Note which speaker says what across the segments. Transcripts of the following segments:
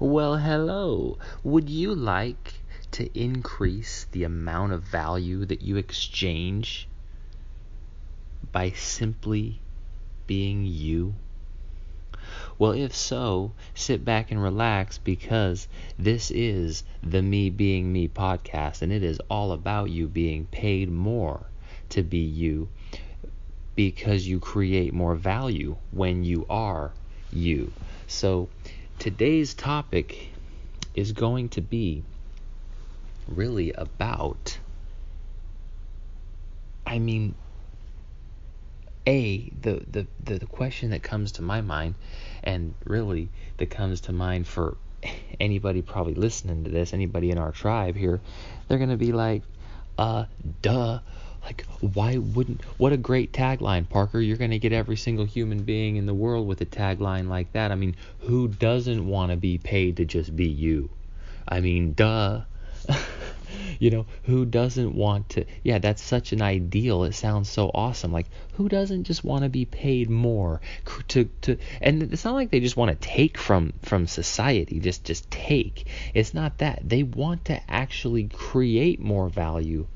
Speaker 1: Well, hello. Would you like to increase the amount of value that you exchange by simply being you? Well, if so, sit back and relax because this is the Me Being Me podcast, and it is all about you being paid more to be you because you create more value when you are you. So, today's topic is going to be really about, I mean, a the, the the question that comes to my mind and really that comes to mind for anybody probably listening to this anybody in our tribe here they're going to be like uh duh like why wouldn't what a great tagline parker. You're going to get every single human being in the world with a tagline like that. I mean who doesn't want to be paid to just be you? I mean duh. You know who doesn't want to yeah that's such an ideal. It sounds so awesome. Like who doesn't just want to be paid more? To to and it's not like they just want to take from from society just just take. It's not that. They want to actually create more value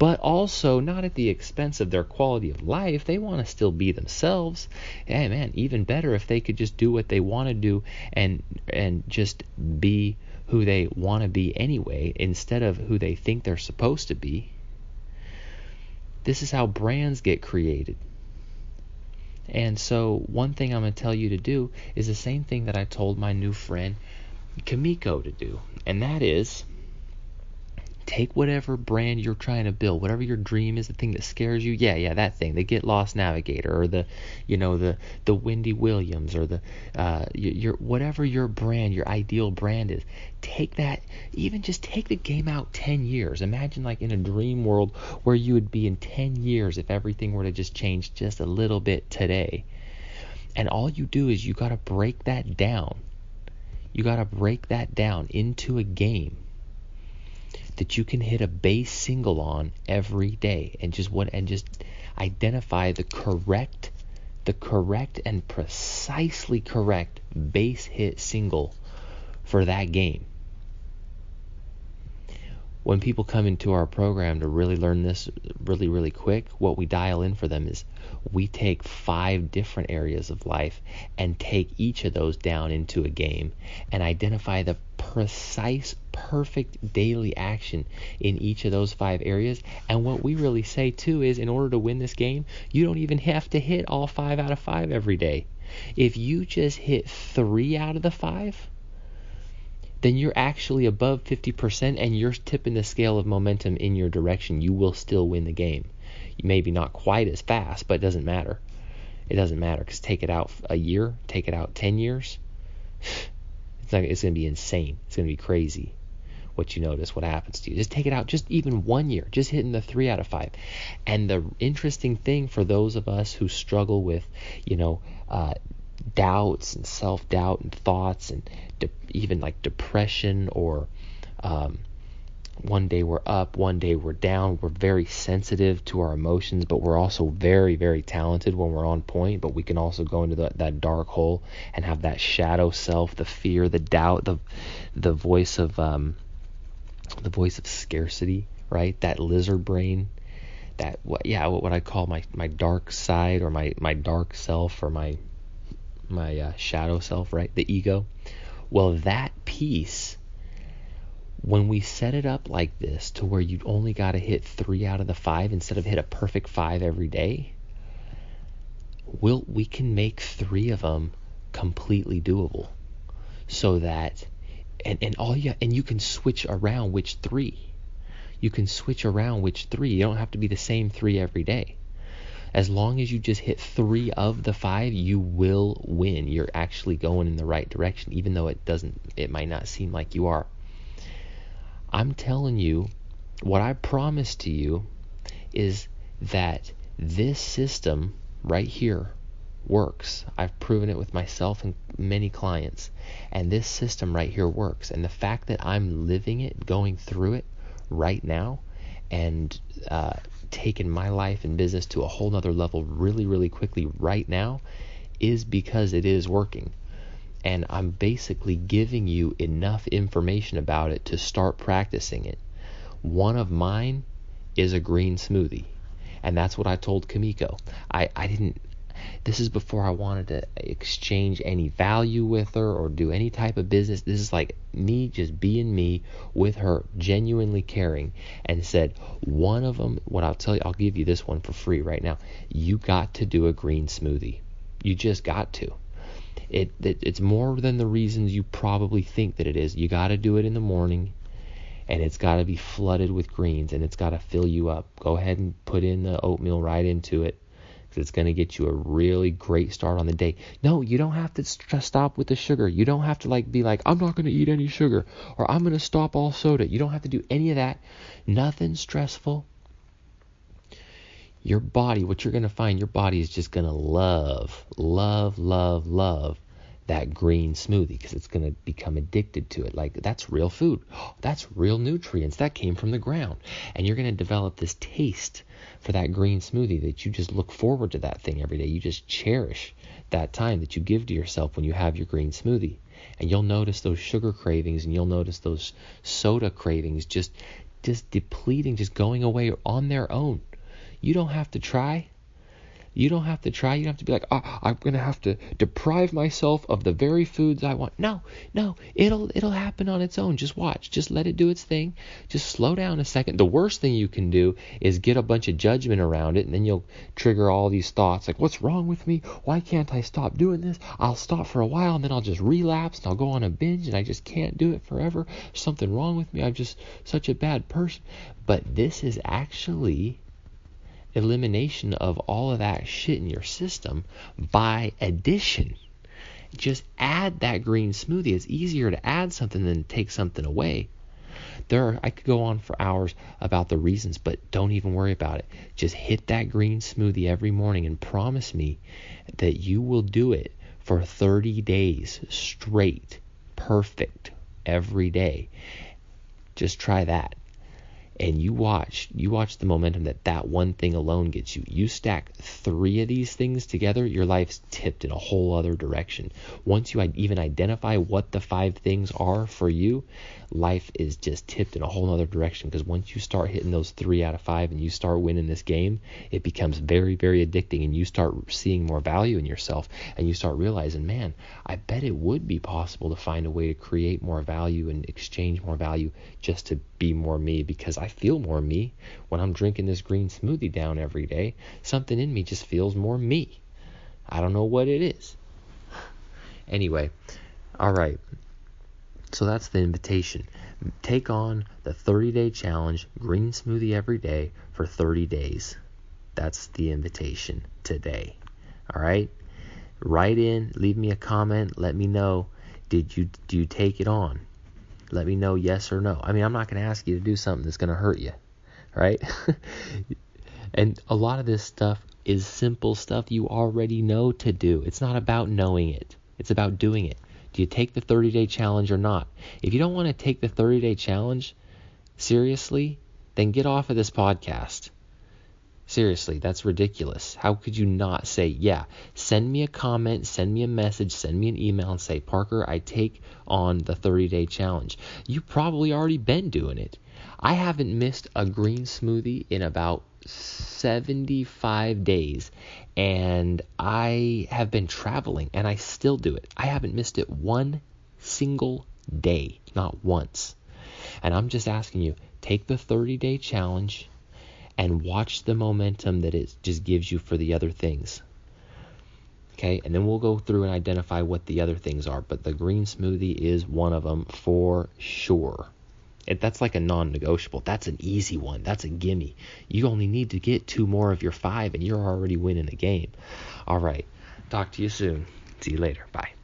Speaker 1: but also not at the expense of their quality of life. They want to still be themselves. Hey man, even better if they could just do what they want to do and and just be who they want to be anyway instead of who they think they're supposed to be. This is how brands get created. And so, one thing I'm going to tell you to do is the same thing that I told my new friend Kamiko to do, and that is take whatever brand you're trying to build, whatever your dream is, the thing that scares you. Yeah, yeah, that thing, the Get Lost Navigator, or the, you know, the the Wendy Williams, or the, uh, your whatever your brand, your ideal brand is. Take that, even just take the game out 10 years. Imagine like in a dream world where you would be in 10 years if everything were to just change just a little bit today. And all you do is you got to break that down. You got to break that down into a game that you can hit a base single on every day and just what and just identify the correct the correct and precisely correct base hit single for that game. When people come into our program to really learn this really, really quick, what we dial in for them is we take five different areas of life and take each of those down into a game and identify the precise, perfect daily action in each of those five areas. And what we really say too is in order to win this game, you don't even have to hit all five out of five every day. If you just hit three out of the five, then you're actually above 50% and you're tipping the scale of momentum in your direction. You will still win the game. Maybe not quite as fast, but it doesn't matter. It doesn't matter because take it out a year, take it out 10 years. It's, not, it's going to be insane. It's going to be crazy what you notice, what happens to you. Just take it out, just even one year, just hitting the three out of five. And the interesting thing for those of us who struggle with, you know, uh, doubts and self doubt and thoughts and de- even like depression or um, one day we're up, one day we're down. We're very sensitive to our emotions, but we're also very, very talented when we're on point. But we can also go into the, that dark hole and have that shadow self, the fear, the doubt, the the voice of um, the voice of scarcity, right? That lizard brain, that what yeah, what, I call my my dark side or my my dark self or my my uh, shadow self, right? The ego. Well, that piece when we set it up like this to where you only got to hit three out of the five instead of hit a perfect five every day, we'll, we can make three of them completely doable. So that and, and all you and you can switch around which three. You can switch around which three. You don't have to be the same three every day. As long as you just hit three of the five you will win. You're actually going in the right direction even though it doesn't it might not seem like you are I'm telling you, what I promise to you is that this system right here works. I've proven it with myself and many clients. And this system right here works. And the fact that I'm living it, going through it right now, and uh, taking my life and business to a whole nother level really, really quickly right now is because it is working. And I'm basically giving you enough information about it to start practicing it. One of mine is a green smoothie. And that's what I told Kamiko. I, I didn't this is before I wanted to exchange any value with her or do any type of business. This is like me just being me with her, genuinely caring, and said, one of them, what I'll tell you, I'll give you this one for free right now. You got to do a green smoothie. You just got to. It, it it's more than the reasons you probably think that it is. You got to do it in the morning and it's got to be flooded with greens and it's got to fill you up. Go ahead and put in the oatmeal right into it because it's going to get you a really great start on the day. No, you don't have to st- stop with the sugar. You don't have to like be like I'm not going to eat any sugar or I'm going to stop all soda. You don't have to do any of that. Nothing stressful. Your body, what you're going to find, your body is just going to love, love, love, love that green smoothie because it's going to become addicted to it. Like, that's real food. That's real nutrients. That came from the ground. And you're going to develop this taste for that green smoothie that you just look forward to that thing every day. You just cherish that time that you give to yourself when you have your green smoothie. And you'll notice those sugar cravings and you'll notice those soda cravings just just depleting, just going away on their own. You don't have to try. You don't have to try. You don't have to be like, oh, I'm gonna have to deprive myself of the very foods I want. No, no, it'll it'll happen on its own. Just watch. Just let it do its thing. Just slow down a second. The worst thing you can do is get a bunch of judgment around it, and then you'll trigger all these thoughts like, what's wrong with me? Why can't I stop doing this? I'll stop for a while, and then I'll just relapse, and I'll go on a binge, and I just can't do it forever. Something wrong with me. I'm just such a bad person. But this is actually elimination of all of that shit in your system by addition. Just add that green smoothie. It's easier to add something than take something away. There are, I could go on for hours about the reasons, but don't even worry about it. Just hit that green smoothie every morning and promise me that you will do it for 30 days straight, perfect, every day. Just try that and you watch you watch the momentum that that one thing alone gets you. You stack three of these things together your life's tipped in a whole other direction. Once you even identify what the five things are for you life is just tipped in a whole other direction. Because once you start hitting those three out of five and you start winning this game it becomes very very addicting and you start seeing more value in yourself and you start realizing man i bet it would be possible to find a way to create more value and exchange more value just to be more me because i feel more me when I'm drinking this green smoothie down every day. Something in me just feels more me. I don't know what it is. Anyway, all right. So that's the invitation. Take on the 30 day challenge, green smoothie every day for 30 days. That's the invitation today. All right? Write in, leave me a comment, let me know did you do you take it on? Let me know yes or no. I mean, I'm not going to ask you to do something that's going to hurt you, right? and a lot of this stuff is simple stuff you already know to do. It's not about knowing it, it's about doing it. Do you take the 30 day challenge or not? If you don't want to take the 30 day challenge seriously, then get off of this podcast. Seriously, that's ridiculous. How could you not say, yeah, send me a comment, send me a message, send me an email and say, Parker, I take on the 30 day challenge. You've probably already been doing it. I haven't missed a green smoothie in about 75 days and I have been traveling and I still do it. I haven't missed it one single day, not once. And I'm just asking you, take the 30 day challenge and watch the momentum that it just gives you for the other things. Okay, and then we'll go through and identify what the other things are, but the green smoothie is one of them for sure. It, that's like a non negotiable. That's an easy one. That's a gimme. You only need to get two more of your five, and you're already winning the game. All right. Talk to you soon. See you later. Bye.